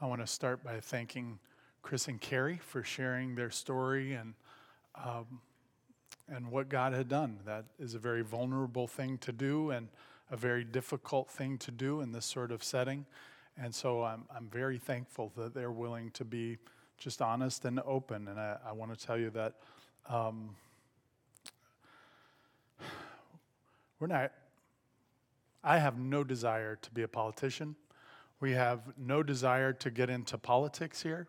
I want to start by thanking Chris and Carrie for sharing their story and um, and what God had done. That is a very vulnerable thing to do and a very difficult thing to do in this sort of setting. And so I'm, I'm very thankful that they're willing to be just honest and open. And I, I want to tell you that um, we're not, I have no desire to be a politician. We have no desire to get into politics here.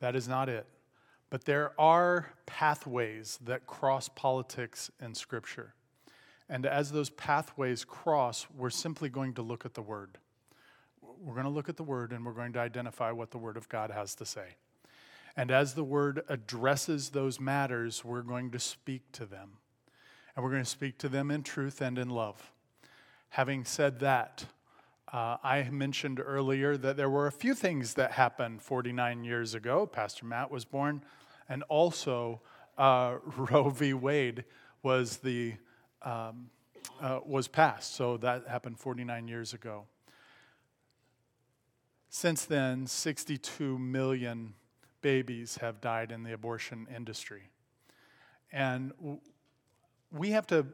That is not it. But there are pathways that cross politics and Scripture. And as those pathways cross, we're simply going to look at the Word. We're going to look at the Word and we're going to identify what the Word of God has to say. And as the Word addresses those matters, we're going to speak to them. And we're going to speak to them in truth and in love. Having said that, uh, I mentioned earlier that there were a few things that happened 49 years ago. Pastor Matt was born, and also uh, Roe v. Wade was the um, uh, was passed. So that happened 49 years ago. Since then, 62 million babies have died in the abortion industry, and we have to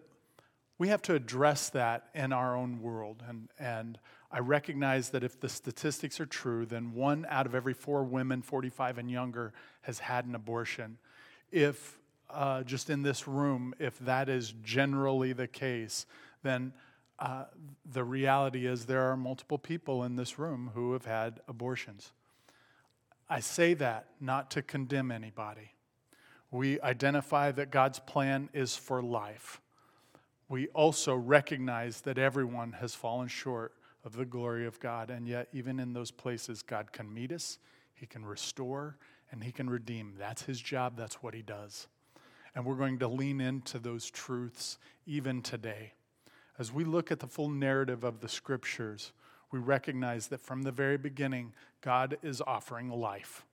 we have to address that in our own world. And, and I recognize that if the statistics are true, then one out of every four women, 45 and younger, has had an abortion. If uh, just in this room, if that is generally the case, then uh, the reality is there are multiple people in this room who have had abortions. I say that not to condemn anybody. We identify that God's plan is for life we also recognize that everyone has fallen short of the glory of God. And yet, even in those places, God can meet us, He can restore, and He can redeem. That's His job, that's what He does. And we're going to lean into those truths even today. As we look at the full narrative of the scriptures, we recognize that from the very beginning, God is offering life.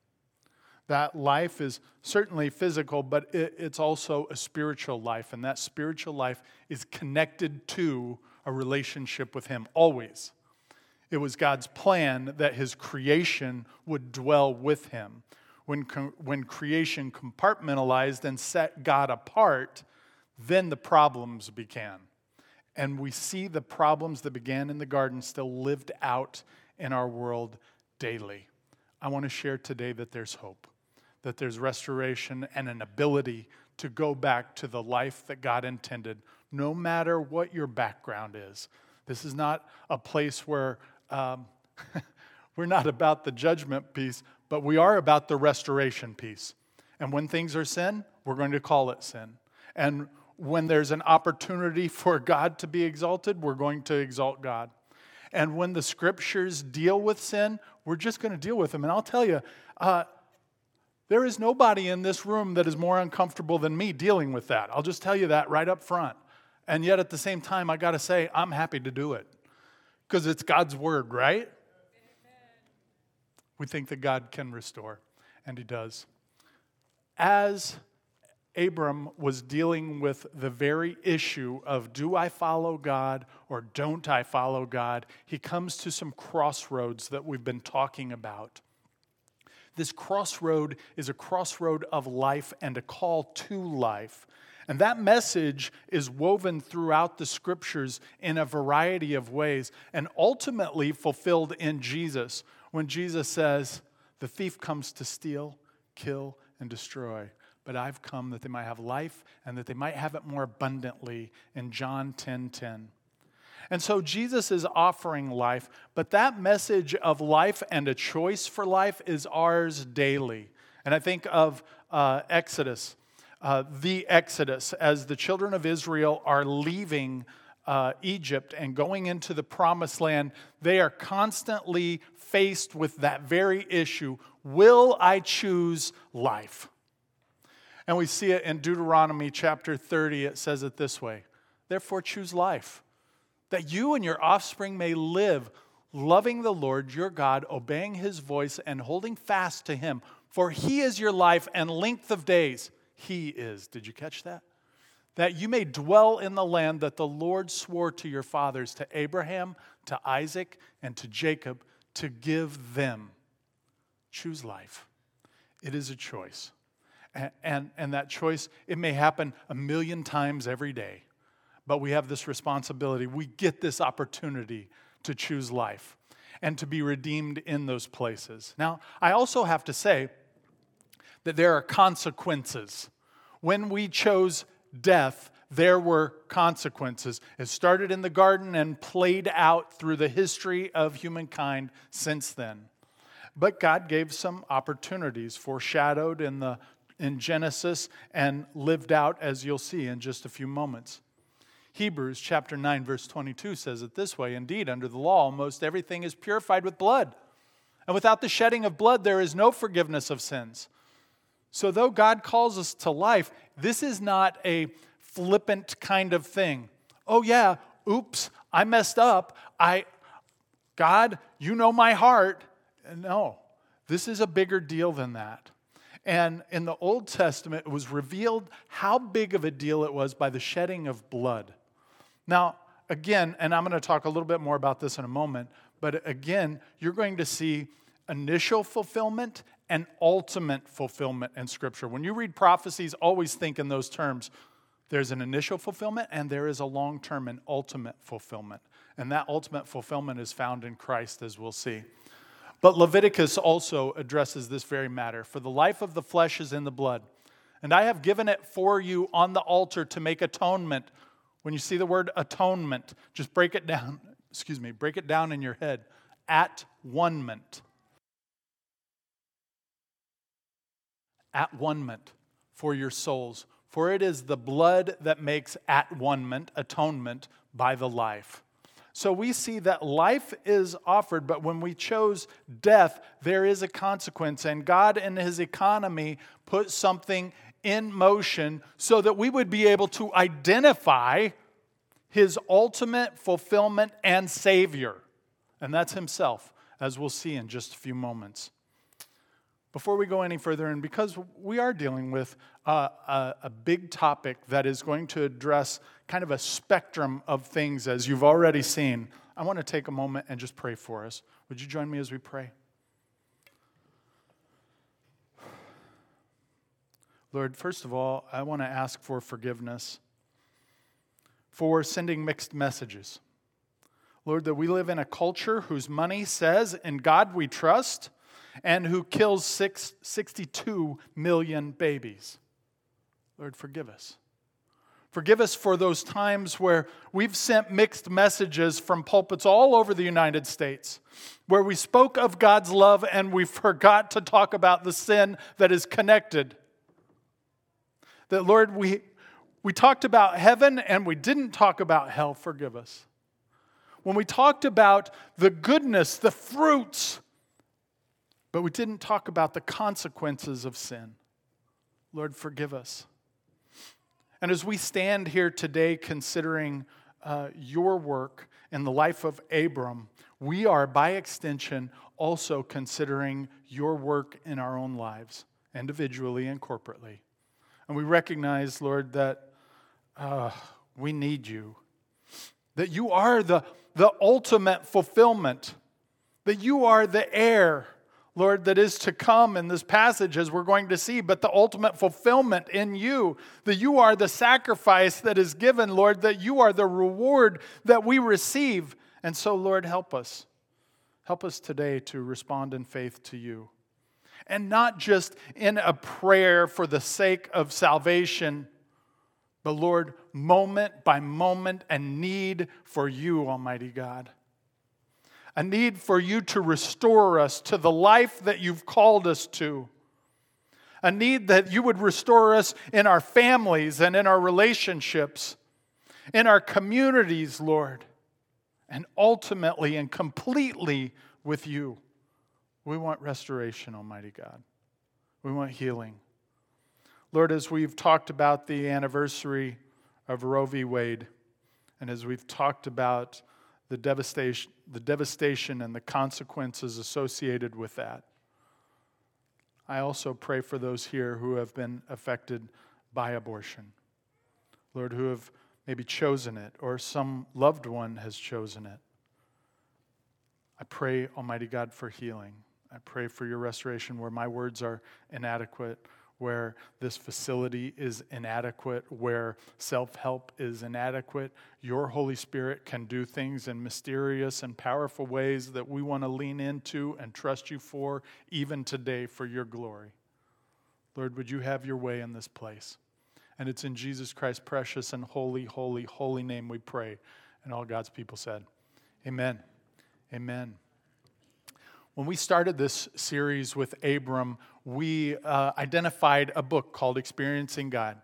That life is certainly physical, but it, it's also a spiritual life. And that spiritual life is connected to a relationship with Him always. It was God's plan that His creation would dwell with Him. When, when creation compartmentalized and set God apart, then the problems began. And we see the problems that began in the garden still lived out in our world daily. I want to share today that there's hope that there's restoration and an ability to go back to the life that God intended, no matter what your background is. This is not a place where um, we're not about the judgment piece, but we are about the restoration piece. And when things are sin, we're going to call it sin. And when there's an opportunity for God to be exalted, we're going to exalt God. And when the scriptures deal with sin, we're just going to deal with them. And I'll tell you, uh, there is nobody in this room that is more uncomfortable than me dealing with that. I'll just tell you that right up front. And yet at the same time, I got to say, I'm happy to do it because it's God's word, right? We think that God can restore, and He does. As Abram was dealing with the very issue of do I follow God or don't I follow God, he comes to some crossroads that we've been talking about. This crossroad is a crossroad of life and a call to life. And that message is woven throughout the scriptures in a variety of ways and ultimately fulfilled in Jesus when Jesus says, The thief comes to steal, kill, and destroy. But I've come that they might have life and that they might have it more abundantly in John 10 10. And so Jesus is offering life, but that message of life and a choice for life is ours daily. And I think of uh, Exodus, uh, the Exodus, as the children of Israel are leaving uh, Egypt and going into the promised land, they are constantly faced with that very issue Will I choose life? And we see it in Deuteronomy chapter 30. It says it this way Therefore, choose life that you and your offspring may live loving the Lord your God, obeying his voice, and holding fast to him. For he is your life and length of days. He is. Did you catch that? That you may dwell in the land that the Lord swore to your fathers, to Abraham, to Isaac, and to Jacob, to give them. choose life. It is a choice. And, and, and, that choice, it may happen a million times every day, but we have this responsibility. We get this opportunity to choose life and to be redeemed in those places. Now, I also have to say that there are consequences. When we chose death, there were consequences. It started in the garden and played out through the history of humankind since then. But God gave some opportunities foreshadowed in, the, in Genesis and lived out, as you'll see in just a few moments. Hebrews chapter 9, verse 22 says it this way Indeed, under the law, almost everything is purified with blood. And without the shedding of blood, there is no forgiveness of sins. So, though God calls us to life, this is not a flippant kind of thing. Oh, yeah, oops, I messed up. I, God, you know my heart. No, this is a bigger deal than that. And in the Old Testament, it was revealed how big of a deal it was by the shedding of blood. Now, again, and I'm going to talk a little bit more about this in a moment, but again, you're going to see initial fulfillment and ultimate fulfillment in Scripture. When you read prophecies, always think in those terms. There's an initial fulfillment and there is a long term and ultimate fulfillment. And that ultimate fulfillment is found in Christ, as we'll see. But Leviticus also addresses this very matter. For the life of the flesh is in the blood. And I have given it for you on the altar to make atonement. When you see the word atonement, just break it down. Excuse me, break it down in your head. At one ment. At one for your souls. For it is the blood that makes at one ment, atonement, by the life. So we see that life is offered, but when we chose death, there is a consequence. And God, in His economy, put something in motion so that we would be able to identify His ultimate fulfillment and Savior. And that's Himself, as we'll see in just a few moments. Before we go any further, and because we are dealing with a, a, big topic that is going to address kind of a spectrum of things, as you've already seen, I want to take a moment and just pray for us. Would you join me as we pray? Lord, first of all, I want to ask for forgiveness for sending mixed messages. Lord, that we live in a culture whose money says, In God we trust, and who kills six, 62 million babies. Lord, forgive us. Forgive us for those times where we've sent mixed messages from pulpits all over the United States, where we spoke of God's love and we forgot to talk about the sin that is connected. That, Lord, we, we talked about heaven and we didn't talk about hell. Forgive us. When we talked about the goodness, the fruits, but we didn't talk about the consequences of sin. Lord, forgive us. And as we stand here today considering uh, your work in the life of Abram, we are, by extension, also considering your work in our own lives, individually and corporately. And we recognize, Lord, that uh, we need you, that you are the, the ultimate fulfillment, that you are the heir Lord, that is to come in this passage as we're going to see, but the ultimate fulfillment in you, that you are the sacrifice that is given, Lord, that you are the reward that we receive. And so, Lord, help us. Help us today to respond in faith to you. And not just in a prayer for the sake of salvation, but Lord, moment by moment, and need for you, Almighty God a need for you to restore us to the life that you've called us to. A need that you would restore us in our families and in our relationships, in our communities, Lord, and ultimately and completely with you. We want restoration, Almighty God. We want healing. Lord, as we've talked about the anniversary of Roe v. Wade, and as we've talked about the devastation, the devastation and the consequences associated with that. I also pray for those here who have been affected by abortion. Lord, who have maybe chosen it or some loved one has chosen it. I pray, Almighty God, for healing. I pray for your restoration where my words are inadequate, where this facility is inadequate, where self help is inadequate. Your Holy Spirit can do things in mysterious and powerful ways that we want to lean into and trust you for, even today, for your glory. Lord, would you have your way in this place? And it's in Jesus Christ's precious and holy, holy, holy name we pray. And all God's people said, Amen. Amen. When we started this series with Abram, we uh, identified a book called Experiencing God.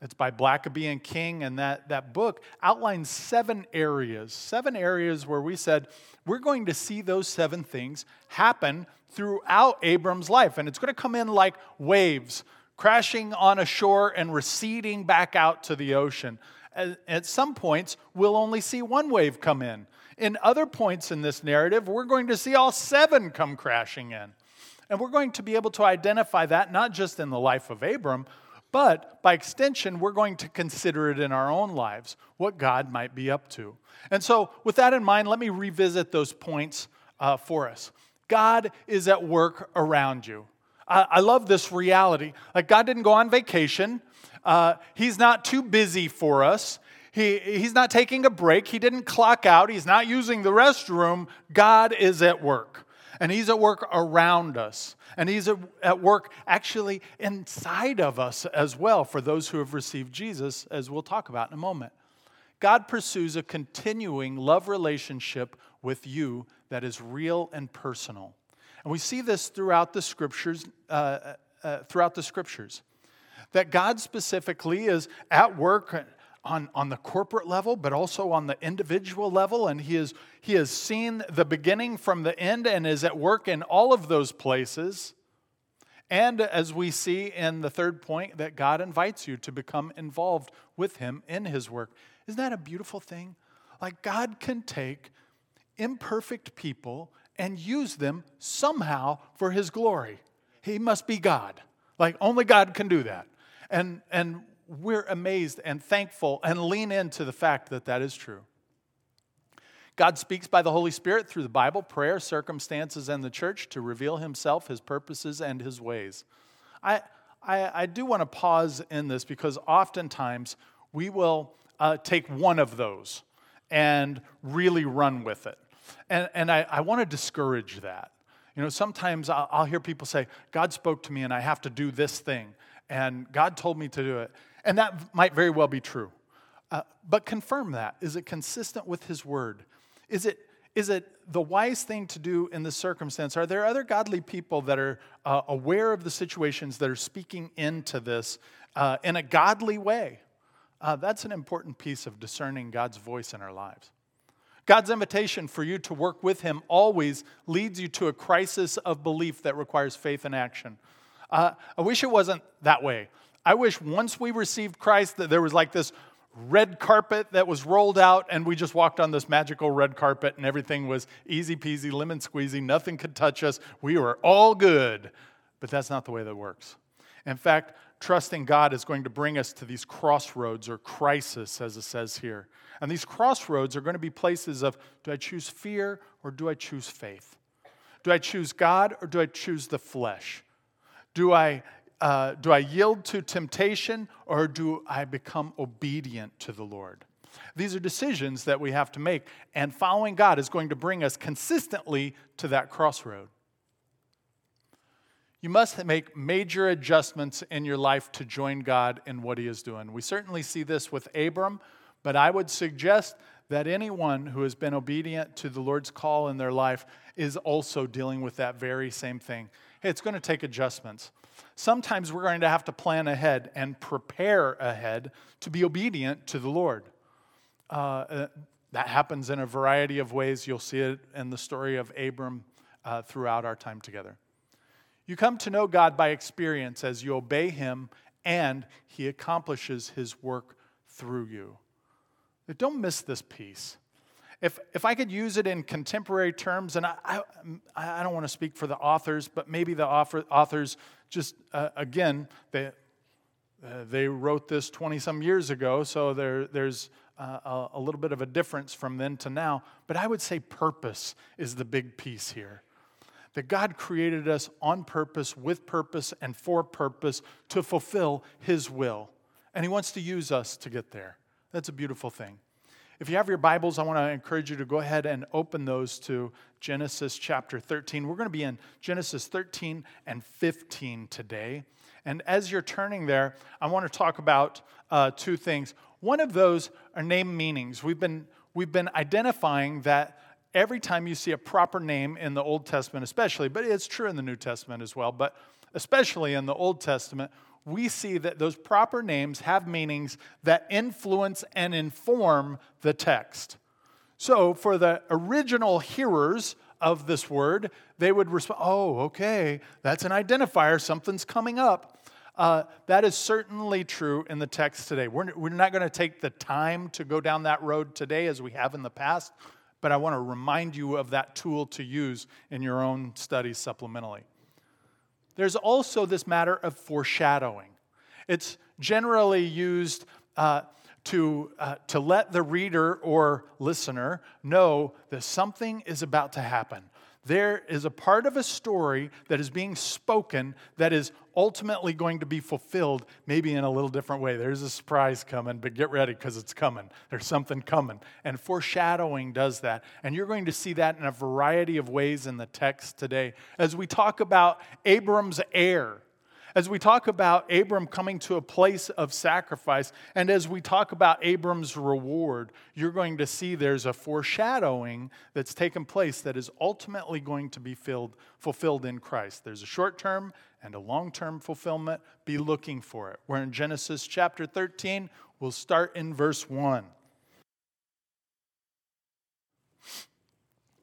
It's by Blackaby and King, and that, that book outlines seven areas, seven areas where we said we're going to see those seven things happen throughout Abram's life. And it's going to come in like waves, crashing on a shore and receding back out to the ocean. At, at some points, we'll only see one wave come in. In other points in this narrative, we're going to see all seven come crashing in. And we're going to be able to identify that not just in the life of Abram, but by extension, we're going to consider it in our own lives, what God might be up to. And so, with that in mind, let me revisit those points uh, for us. God is at work around you. I, I love this reality. Like, God didn't go on vacation, uh, He's not too busy for us. He, he's not taking a break. He didn't clock out. He's not using the restroom. God is at work. And He's at work around us. And He's at work actually inside of us as well for those who have received Jesus, as we'll talk about in a moment. God pursues a continuing love relationship with you that is real and personal. And we see this throughout the scriptures, uh, uh, uh throughout the scriptures. That God specifically is at work on, on the corporate level, but also on the individual level. And he, is, he has seen the beginning from the end and is at work in all of those places. And as we see in the third point, that God invites you to become involved with him in his work. Isn't that a beautiful thing? Like God can take imperfect people and use them somehow for his glory. He must be God. Like only God can do that. And, and we're amazed and thankful and lean into the fact that that is true. God speaks by the Holy Spirit through the Bible, prayer, circumstances, and the church to reveal Himself, His purposes, and His ways. I, I, I do want to pause in this because oftentimes we will uh, take one of those and really run with it. And, and I, I want to discourage that. You know, sometimes I'll, I'll hear people say, God spoke to me and I have to do this thing, and God told me to do it. And that might very well be true. Uh, but confirm that. Is it consistent with His Word? Is it, is it the wise thing to do in this circumstance? Are there other godly people that are uh, aware of the situations that are speaking into this uh, in a godly way? Uh, that's an important piece of discerning God's voice in our lives. God's invitation for you to work with Him always leads you to a crisis of belief that requires faith and action. Uh, I wish it wasn't that way. I wish once we received Christ that there was like this red carpet that was rolled out and we just walked on this magical red carpet and everything was easy peasy, lemon squeezy, nothing could touch us. We were all good. But that's not the way that works. In fact, trusting God is going to bring us to these crossroads or crisis, as it says here. And these crossroads are going to be places of do I choose fear or do I choose faith? Do I choose God or do I choose the flesh? Do I uh, do I yield to temptation or do I become obedient to the Lord? These are decisions that we have to make, and following God is going to bring us consistently to that crossroad. You must make major adjustments in your life to join God in what He is doing. We certainly see this with Abram, but I would suggest that anyone who has been obedient to the Lord's call in their life is also dealing with that very same thing. Hey, it's going to take adjustments sometimes we're going to have to plan ahead and prepare ahead to be obedient to the Lord. Uh, uh, that happens in a variety of ways. You'll see it in the story of Abram uh, throughout our time together. You come to know God by experience as you obey Him and He accomplishes His work through you. But don't miss this piece if, if I could use it in contemporary terms, and I, I, I don't want to speak for the authors, but maybe the author, authors just, uh, again, they, uh, they wrote this 20 some years ago, so there, there's uh, a, a little bit of a difference from then to now. But I would say purpose is the big piece here. that God created us on purpose, with purpose, and for purpose to fulfill His will. And He wants to use us to get there. That's a beautiful thing. If you have your Bibles, I want to encourage you to go ahead and open those to Genesis chapter 13. We're going to be in Genesis 13 and 15 today. And as you're turning there, I want to talk about uh, two things. One of those are name meanings. We've been, we've been identifying that every time you see a proper name in the Old Testament, especially, but it's true in the New Testament as well, but especially in the Old Testament, we see that those proper names have meanings that influence and inform the text. So, for the original hearers of this word, they would respond, Oh, okay, that's an identifier, something's coming up. Uh, that is certainly true in the text today. We're, we're not going to take the time to go down that road today as we have in the past, but I want to remind you of that tool to use in your own studies supplementally. There's also this matter of foreshadowing. It's generally used uh, to, uh, to let the reader or listener know that something is about to happen. There is a part of a story that is being spoken that is ultimately going to be fulfilled, maybe in a little different way. There's a surprise coming, but get ready because it's coming. There's something coming. And foreshadowing does that. And you're going to see that in a variety of ways in the text today. As we talk about Abram's heir, as we talk about Abram coming to a place of sacrifice, and as we talk about Abram's reward, you're going to see there's a foreshadowing that's taken place that is ultimately going to be filled, fulfilled in Christ. There's a short term and a long term fulfillment. Be looking for it. We're in Genesis chapter 13. We'll start in verse 1.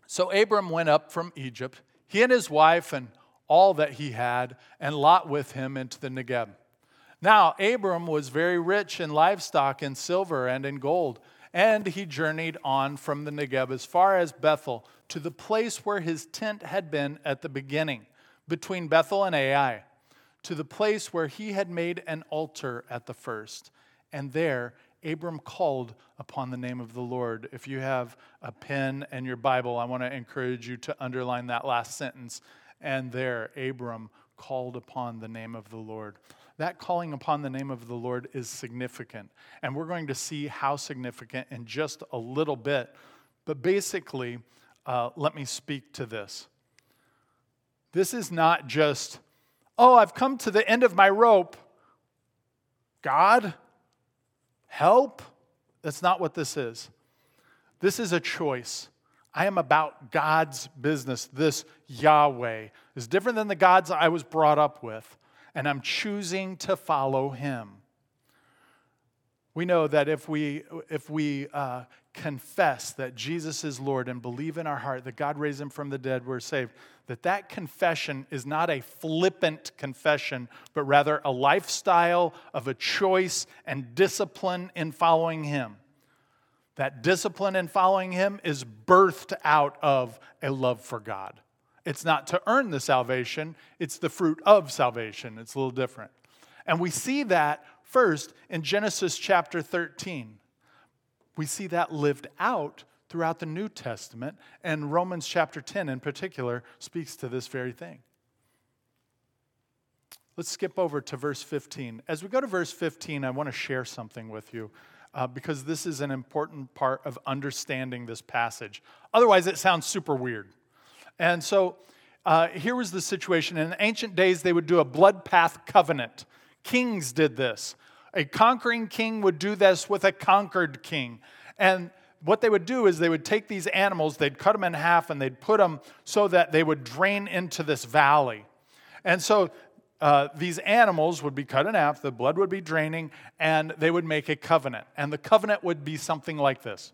So Abram went up from Egypt, he and his wife and all that he had, and Lot with him into the Negeb. Now, Abram was very rich in livestock, in silver, and in gold. And he journeyed on from the Negeb as far as Bethel to the place where his tent had been at the beginning, between Bethel and Ai, to the place where he had made an altar at the first. And there Abram called upon the name of the Lord. If you have a pen and your Bible, I want to encourage you to underline that last sentence and there Abram called upon the name of the Lord. That calling upon the name of the Lord is significant. And we're going to see how significant in just a little bit. But basically, uh, let me speak to this. This is not just, oh, I've come to the end of my rope. God, help. That's not what this is. This is a choice. I am about God's business. This Yahweh is different than the gods I was brought up with, and I'm choosing to follow Him. We know that if we, if we uh, confess that Jesus is Lord and believe in our heart that God raised him from the dead, we're saved, that that confession is not a flippant confession, but rather a lifestyle of a choice and discipline in following Him. That discipline in following Him is birthed out of a love for God. It's not to earn the salvation, it's the fruit of salvation. It's a little different. And we see that first in Genesis chapter 13. We see that lived out throughout the New Testament, and Romans chapter 10 in particular speaks to this very thing. Let's skip over to verse 15. As we go to verse 15, I want to share something with you uh, because this is an important part of understanding this passage. Otherwise, it sounds super weird. And so uh, here was the situation. In ancient days, they would do a blood path covenant. Kings did this. A conquering king would do this with a conquered king. And what they would do is they would take these animals, they'd cut them in half, and they'd put them so that they would drain into this valley. And so uh, these animals would be cut in half, the blood would be draining, and they would make a covenant. And the covenant would be something like this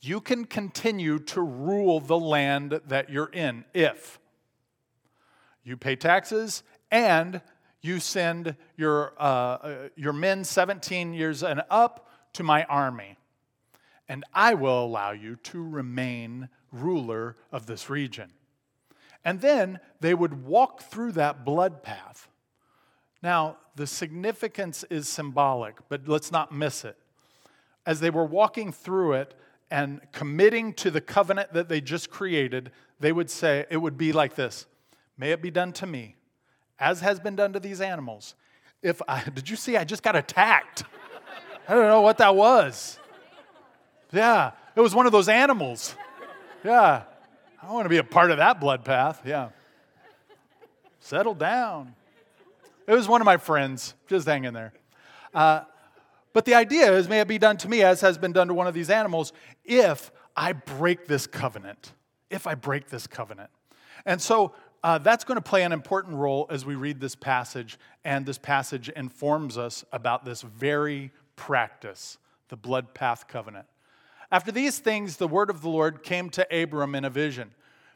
You can continue to rule the land that you're in if you pay taxes and you send your, uh, uh your men 17 years and up to my army. And I will allow you to remain ruler of this region. And then they would walk through that blood path. Now, the significance is symbolic, but let's not miss it. As they were walking through it and committing to the covenant that they just created, they would say, it would be like this May it be done to me, as has been done to these animals. If I, did you see I just got attacked? I don't know what that was. Yeah, it was one of those animals. Yeah, I want to be a part of that blood path. Yeah. Settle down. It was one of my friends. Just hang in there. Uh, but the idea is, may it be done to me as has been done to one of these animals if I break this covenant. If I break this covenant. And so uh, that's going to play an important role as we read this passage, and this passage informs us about this very practice, the blood path covenant. After these things, the word of the Lord came to Abram in a vision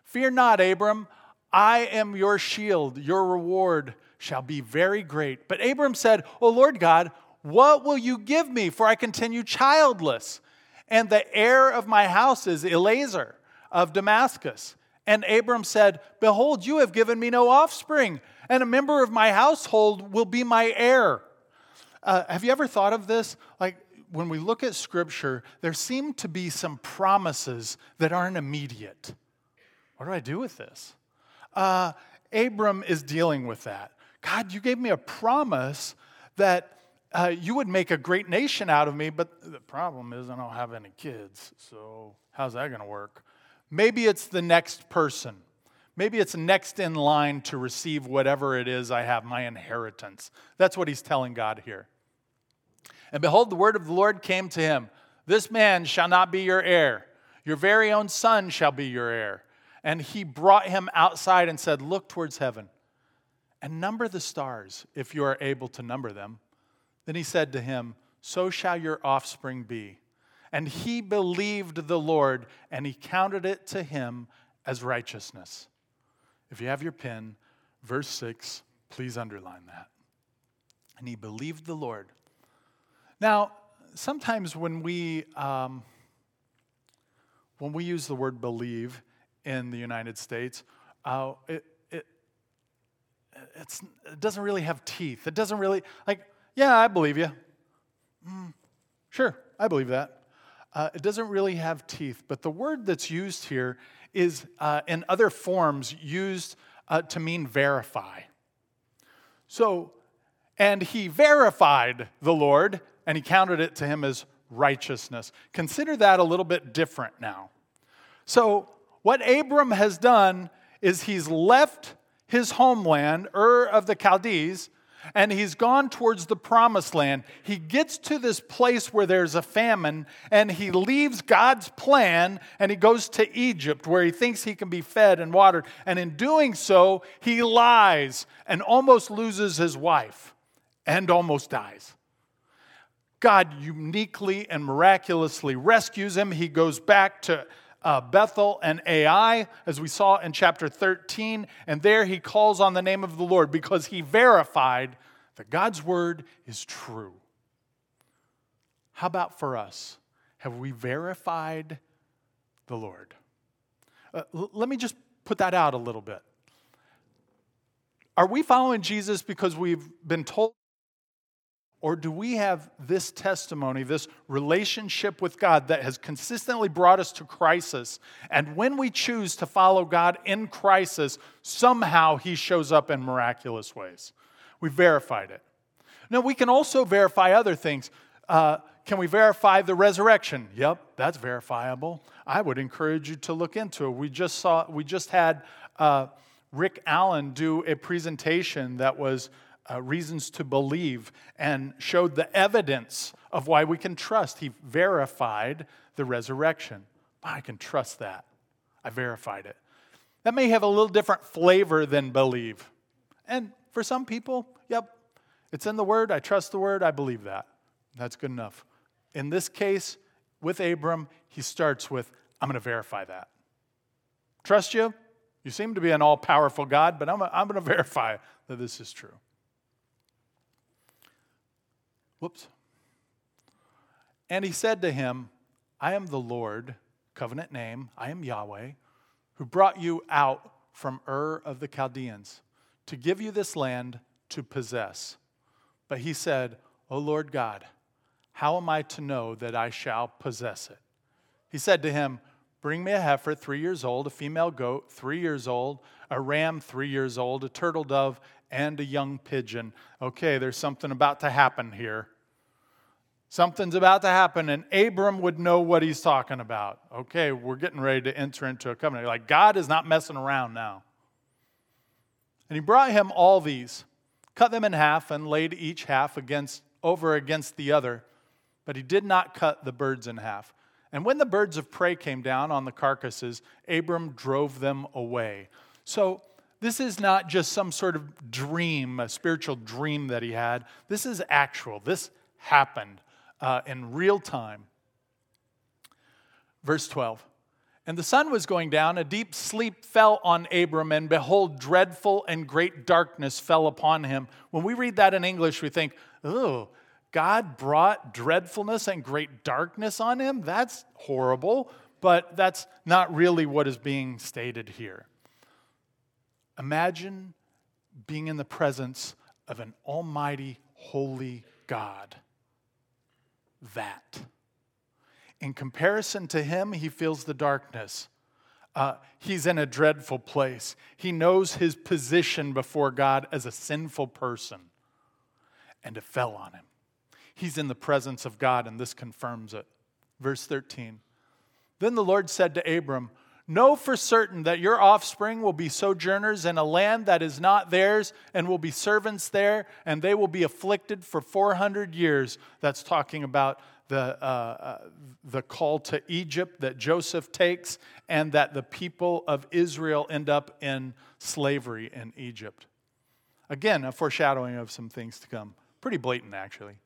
Fear not, Abram, I am your shield, your reward shall be very great. But Abram said, O Lord God, what will you give me? For I continue childless. And the heir of my house is Eliezer of Damascus. And Abram said, Behold, you have given me no offspring, and a member of my household will be my heir. Uh, have you ever thought of this? Like, when we look at scripture, there seem to be some promises that aren't immediate. What do I do with this? Uh, Abram is dealing with that. God, you gave me a promise that uh, you would make a great nation out of me, but the problem is I don't have any kids. So, how's that going to work? Maybe it's the next person. Maybe it's next in line to receive whatever it is I have, my inheritance. That's what he's telling God here. And behold, the word of the Lord came to him This man shall not be your heir, your very own son shall be your heir. And he brought him outside and said, Look towards heaven and number the stars if you are able to number them. Then he said to him, So shall your offspring be. And he believed the Lord, and he counted it to him as righteousness. If you have your pen, verse 6, please underline that. And he believed the Lord. Now, sometimes when we, um, when we use the word believe in the United States, uh, it, it, it doesn't really have teeth. It doesn't really, like, yeah, I believe you. Mm, sure, I believe that. Uh, it doesn't really have teeth, but the word that's used here is uh, in other forms used uh, to mean verify. So, and he verified the Lord, and he counted it to him as righteousness. Consider that a little bit different now. So, what Abram has done is he's left his homeland, Ur of the Chaldees, and he's gone towards the promised land. He gets to this place where there's a famine, and he leaves God's plan and he goes to Egypt where he thinks he can be fed and watered. And in doing so, he lies and almost loses his wife and almost dies. God uniquely and miraculously rescues him. He goes back to uh, Bethel and Ai, as we saw in chapter 13. And there he calls on the name of the Lord because he verified that God's word is true. How about for us? Have we verified the Lord? Uh, l- let me just put that out a little bit. Are we following Jesus because we've been told? Or do we have this testimony, this relationship with God that has consistently brought us to crisis? And when we choose to follow God in crisis, somehow He shows up in miraculous ways. We verified it. Now, we can also verify other things. Uh, can we verify the resurrection? Yep, that's verifiable. I would encourage you to look into it. We just saw, we just had uh, Rick Allen do a presentation that was uh, reasons to believe and showed the evidence of why we can trust. He verified the resurrection. I can trust that. I verified it. That may have a little different flavor than believe. And for some people, yep, it's in the Word. I trust the Word. I believe that. That's good enough. In this case, with Abram, he starts with, I'm going to verify that. Trust you? You seem to be an all powerful God, but I'm, I'm going to verify that this is true. Whoops. And he said to him, I am the Lord, covenant name, I am Yahweh, who brought you out from Ur of the Chaldeans to give you this land to possess. But he said, O Lord God, how am I to know that I shall possess it? He said to him, Bring me a heifer, three years old, a female goat, three years old, a ram, three years old, a turtle dove, and a young pigeon. Okay, there's something about to happen here. Something's about to happen, and Abram would know what he's talking about. Okay, we're getting ready to enter into a covenant. Like, God is not messing around now. And he brought him all these, cut them in half, and laid each half against, over against the other. But he did not cut the birds in half. And when the birds of prey came down on the carcasses, Abram drove them away. So, this is not just some sort of dream, a spiritual dream that he had. This is actual. This happened uh, in real time. Verse 12. And the sun was going down, a deep sleep fell on Abram, and behold, dreadful and great darkness fell upon him. When we read that in English, we think, oh, God brought dreadfulness and great darkness on him? That's horrible, but that's not really what is being stated here. Imagine being in the presence of an almighty, holy God. That. In comparison to him, he feels the darkness. Uh, he's in a dreadful place. He knows his position before God as a sinful person, and it fell on him. He's in the presence of God, and this confirms it. Verse 13 Then the Lord said to Abram, Know for certain that your offspring will be sojourners in a land that is not theirs, and will be servants there, and they will be afflicted for 400 years. That's talking about the, uh, uh, the call to Egypt that Joseph takes, and that the people of Israel end up in slavery in Egypt. Again, a foreshadowing of some things to come. Pretty blatant, actually.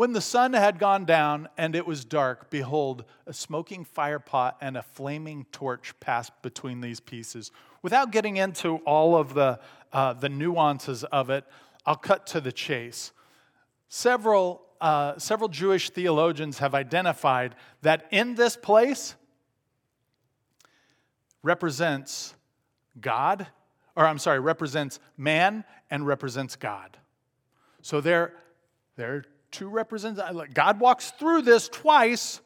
When the sun had gone down and it was dark, behold, a smoking firepot and a flaming torch passed between these pieces. Without getting into all of the, uh, the nuances of it, I'll cut to the chase. Several, uh, several Jewish theologians have identified that in this place represents God, or I'm sorry, represents man and represents God. So there, there two represents God walks through this twice.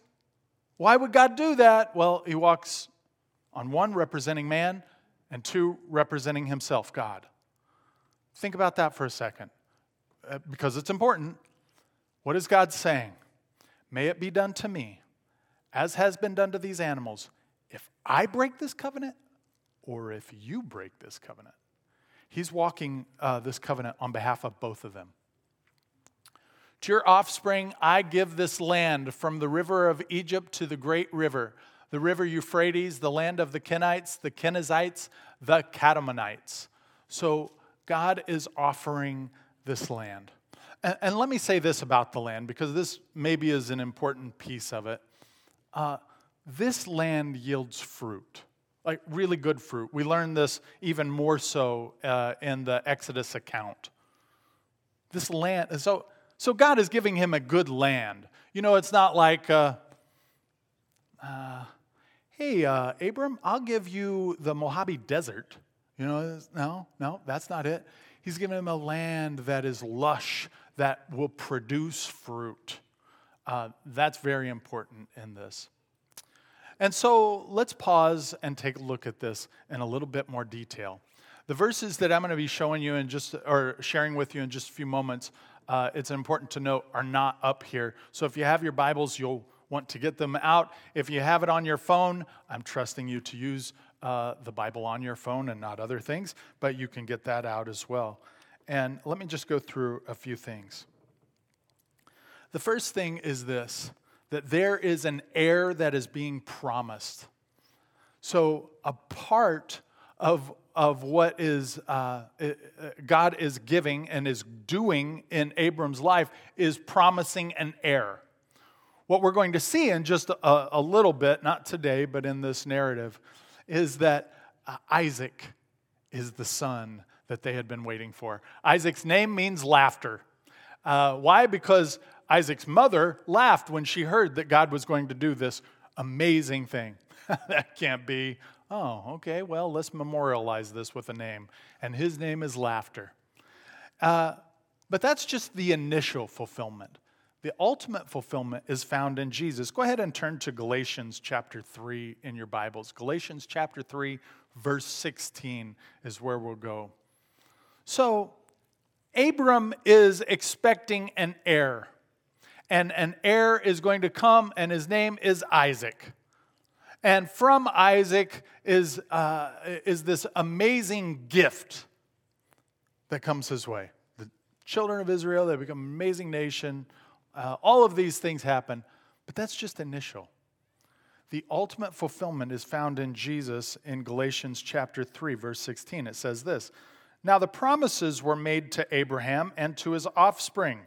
Why would God do that? Well, he walks on one representing man and two representing himself, God. Think about that for a second uh, because it's important. What is God saying? May it be done to me as has been done to these animals if I break this covenant or if you break this covenant. He's walking uh, this covenant on behalf of both of them. To your offspring, I give this land from the river of Egypt to the great river, the river Euphrates, the land of the Kenites, the Kenizzites, the Kadmonites. So God is offering this land. And, and, let me say this about the land, because this maybe is an important piece of it. Uh, this land yields fruit, like really good fruit. We learn this even more so uh, in the Exodus account. This land, is so so God is giving him a good land. You know, it's not like, uh, uh, hey, uh, Abram, I'll give you the Mojave Desert. You know, no, no, that's not it. He's giving him a land that is lush, that will produce fruit. Uh, that's very important in this. And so let's pause and take a look at this in a little bit more detail. The verses that I'm going to be showing you in just, or sharing with you in just a few moments uh, it's important to note, are not up here. So if you have your Bibles, you'll want to get them out. If you have it on your phone, I'm trusting you to use uh, the Bible on your phone and not other things, but you can get that out as well. And let me just go through a few things. The first thing is this that there is an heir that is being promised. So, a part of of what is uh, God is giving and is doing in Abram's life is promising an heir. What we're going to see in just a, a little bit, not today, but in this narrative, is that uh, Isaac is the son that they had been waiting for. Isaac's name means laughter. Uh, why? Because Isaac's mother laughed when she heard that God was going to do this amazing thing. that can't be. Oh, okay, well, let's memorialize this with a name. And his name is Laughter. Uh, but that's just the initial fulfillment. The ultimate fulfillment is found in Jesus. Go ahead and turn to Galatians chapter 3 in your Bibles. Galatians chapter 3, verse 16 is where we'll go. So, Abram is expecting an heir, and an heir is going to come, and his name is Isaac. And from Isaac is, uh, is this amazing gift that comes his way. The children of Israel, they become an amazing nation. Uh, all of these things happen, but that's just initial. The ultimate fulfillment is found in Jesus in Galatians chapter 3, verse 16. It says this Now the promises were made to Abraham and to his offspring.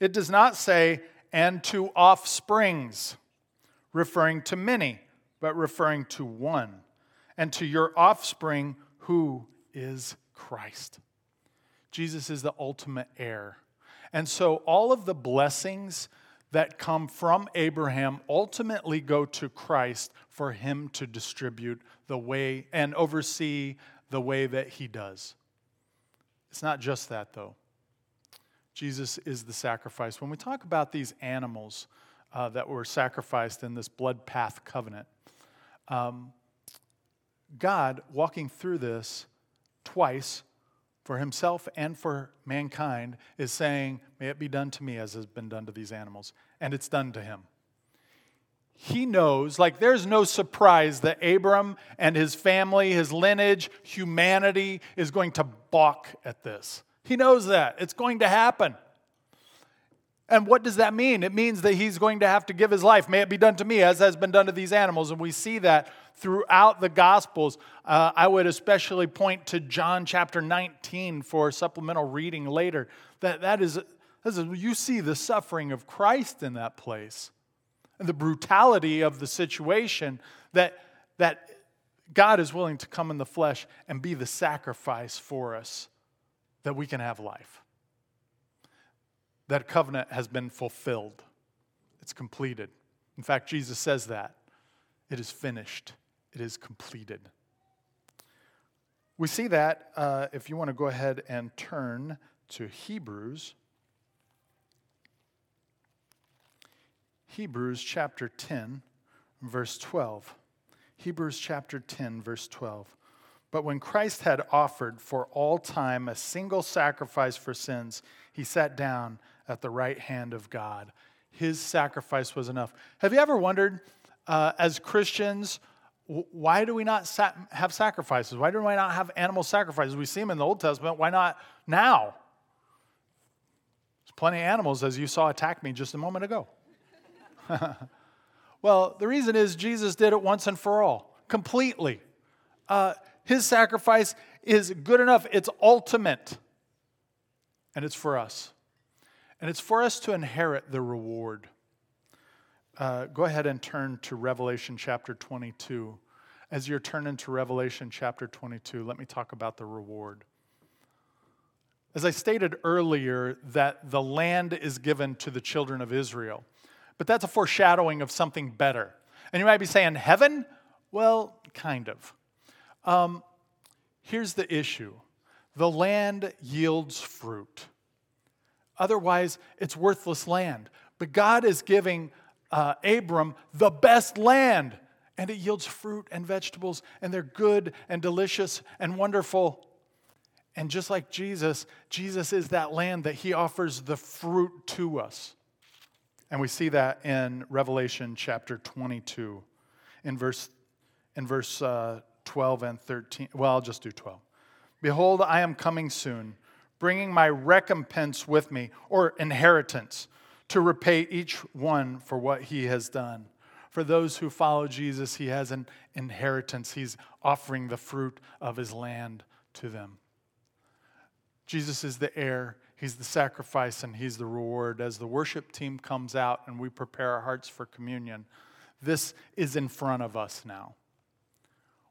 It does not say, and to offsprings, referring to many, but referring to one, and to your offspring, who is Christ. Jesus is the ultimate heir. And so all of the blessings that come from Abraham ultimately go to Christ for him to distribute the way and oversee the way that he does. It's not just that, though. Jesus is the sacrifice. When we talk about these animals uh, that were sacrificed in this blood path covenant, um, God, walking through this twice, for himself and for mankind is saying, May it be done to me as has been done to these animals. And it's done to him. He knows, like, there's no surprise that Abram and his family, his lineage, humanity is going to balk at this. He knows that. It's going to happen. And what does that mean? It means that he's going to have to give his life. May it be done to me as has been done to these animals. And we see that throughout the Gospels. Uh, I would especially point to John chapter 19 for supplemental reading later. That, that is, that is, you see the suffering of Christ in that place and the brutality of the situation that, that God is willing to come in the flesh and be the sacrifice for us that we can have life that covenant has been fulfilled, it's completed. In fact, Jesus says that it is finished, it is completed. We see that uh, if you want to go ahead and turn to Hebrews. Hebrews chapter 10, verse 12. Hebrews chapter 10, verse 12. But when Christ had offered for all time a single sacrifice for sins, he sat down at the right hand of God. His sacrifice was enough. Have you ever wondered, uh, as Christians, why do we not sa- have sacrifices? Why do we not have animal sacrifices? We see them in the Old Testament. Why not now? There's plenty of animals, as you saw attack me just a moment ago. well, the reason is Jesus did it once and for all, completely. Uh, his sacrifice is good enough, it's ultimate, and it's for us. And it's for us to inherit the reward. Uh, go ahead and turn to Revelation chapter 22. As you're turning to Revelation chapter 22, let me talk about the reward. As I stated earlier, that the land is given to the children of Israel, but that's a foreshadowing of something better. And you might be saying, Heaven? Well, kind of. Um, here's the issue the land yields fruit. Otherwise, it's worthless land. But God is giving uh, Abram the best land, and it yields fruit and vegetables, and they're good and delicious and wonderful. And just like Jesus, Jesus is that land that he offers the fruit to us. And we see that in Revelation chapter 22, in verse, in verse uh, 12 and 13. Well, I'll just do 12. Behold, I am coming soon bringing my recompense with me, or inheritance, to repay each one for what he has done. For those who follow Jesus, he has an inheritance. He's offering the fruit of his land to them. Jesus is the heir, he's the sacrifice, and he's the reward. As the worship team comes out and we prepare our hearts for communion, this is in front of us now.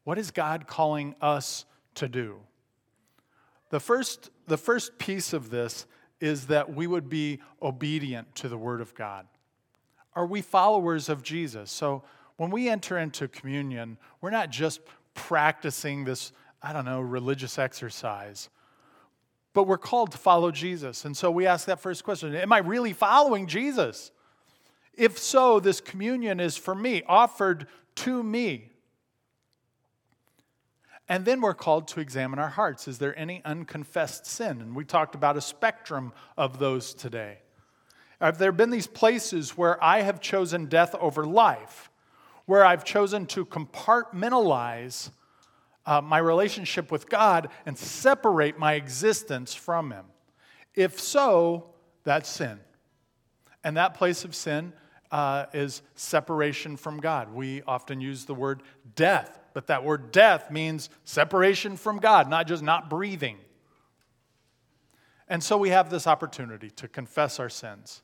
What is God calling us to do? The first, the first piece of this is that we would be obedient to the Word of God. Are we followers of Jesus? So when we enter into communion, we're not just practicing this, I don't know, religious exercise. But we're called to follow Jesus. And so we ask that first question Am I really following Jesus? If so, this communion is for me, offered to me. And then we're called to examine our hearts. Is there any unconfessed sin? And we talked about a spectrum of those today. Have there been these places where I have chosen death over life, where I've chosen to compartmentalize uh, my relationship with God and separate my existence from Him? If so, that's sin. And that place of sin uh, is separation from God. We often use the word death, but that word death means separation from God, not just not breathing. And so we have this opportunity to confess our sins.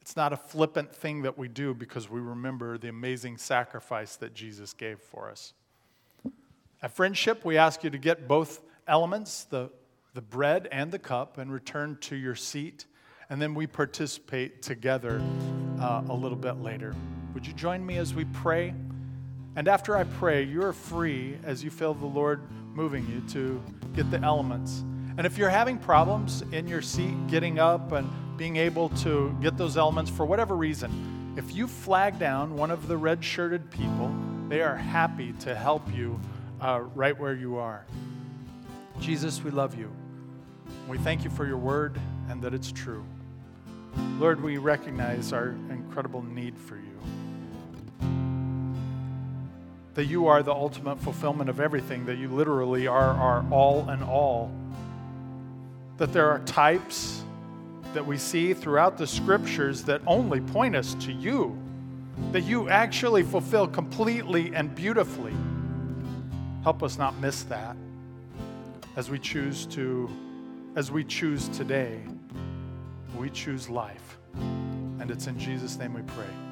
It's not a flippant thing that we do because we remember the amazing sacrifice that Jesus gave for us. At Friendship, we ask you to get both elements, the, the bread and the cup, and return to your seat. And then we participate together uh, a little bit later. Would you join me as we pray? And after I pray, you're free as you feel the Lord moving you to get the elements. And if you're having problems in your seat getting up and being able to get those elements for whatever reason, if you flag down one of the red shirted people, they are happy to help you uh, right where you are. Jesus, we love you. We thank you for your word and that it's true. Lord, we recognize our incredible need for you. That you are the ultimate fulfillment of everything, that you literally are our all and all. That there are types that we see throughout the scriptures that only point us to you, that you actually fulfill completely and beautifully. Help us not miss that as we choose to as we choose today we choose life. And it's in Jesus' name we pray.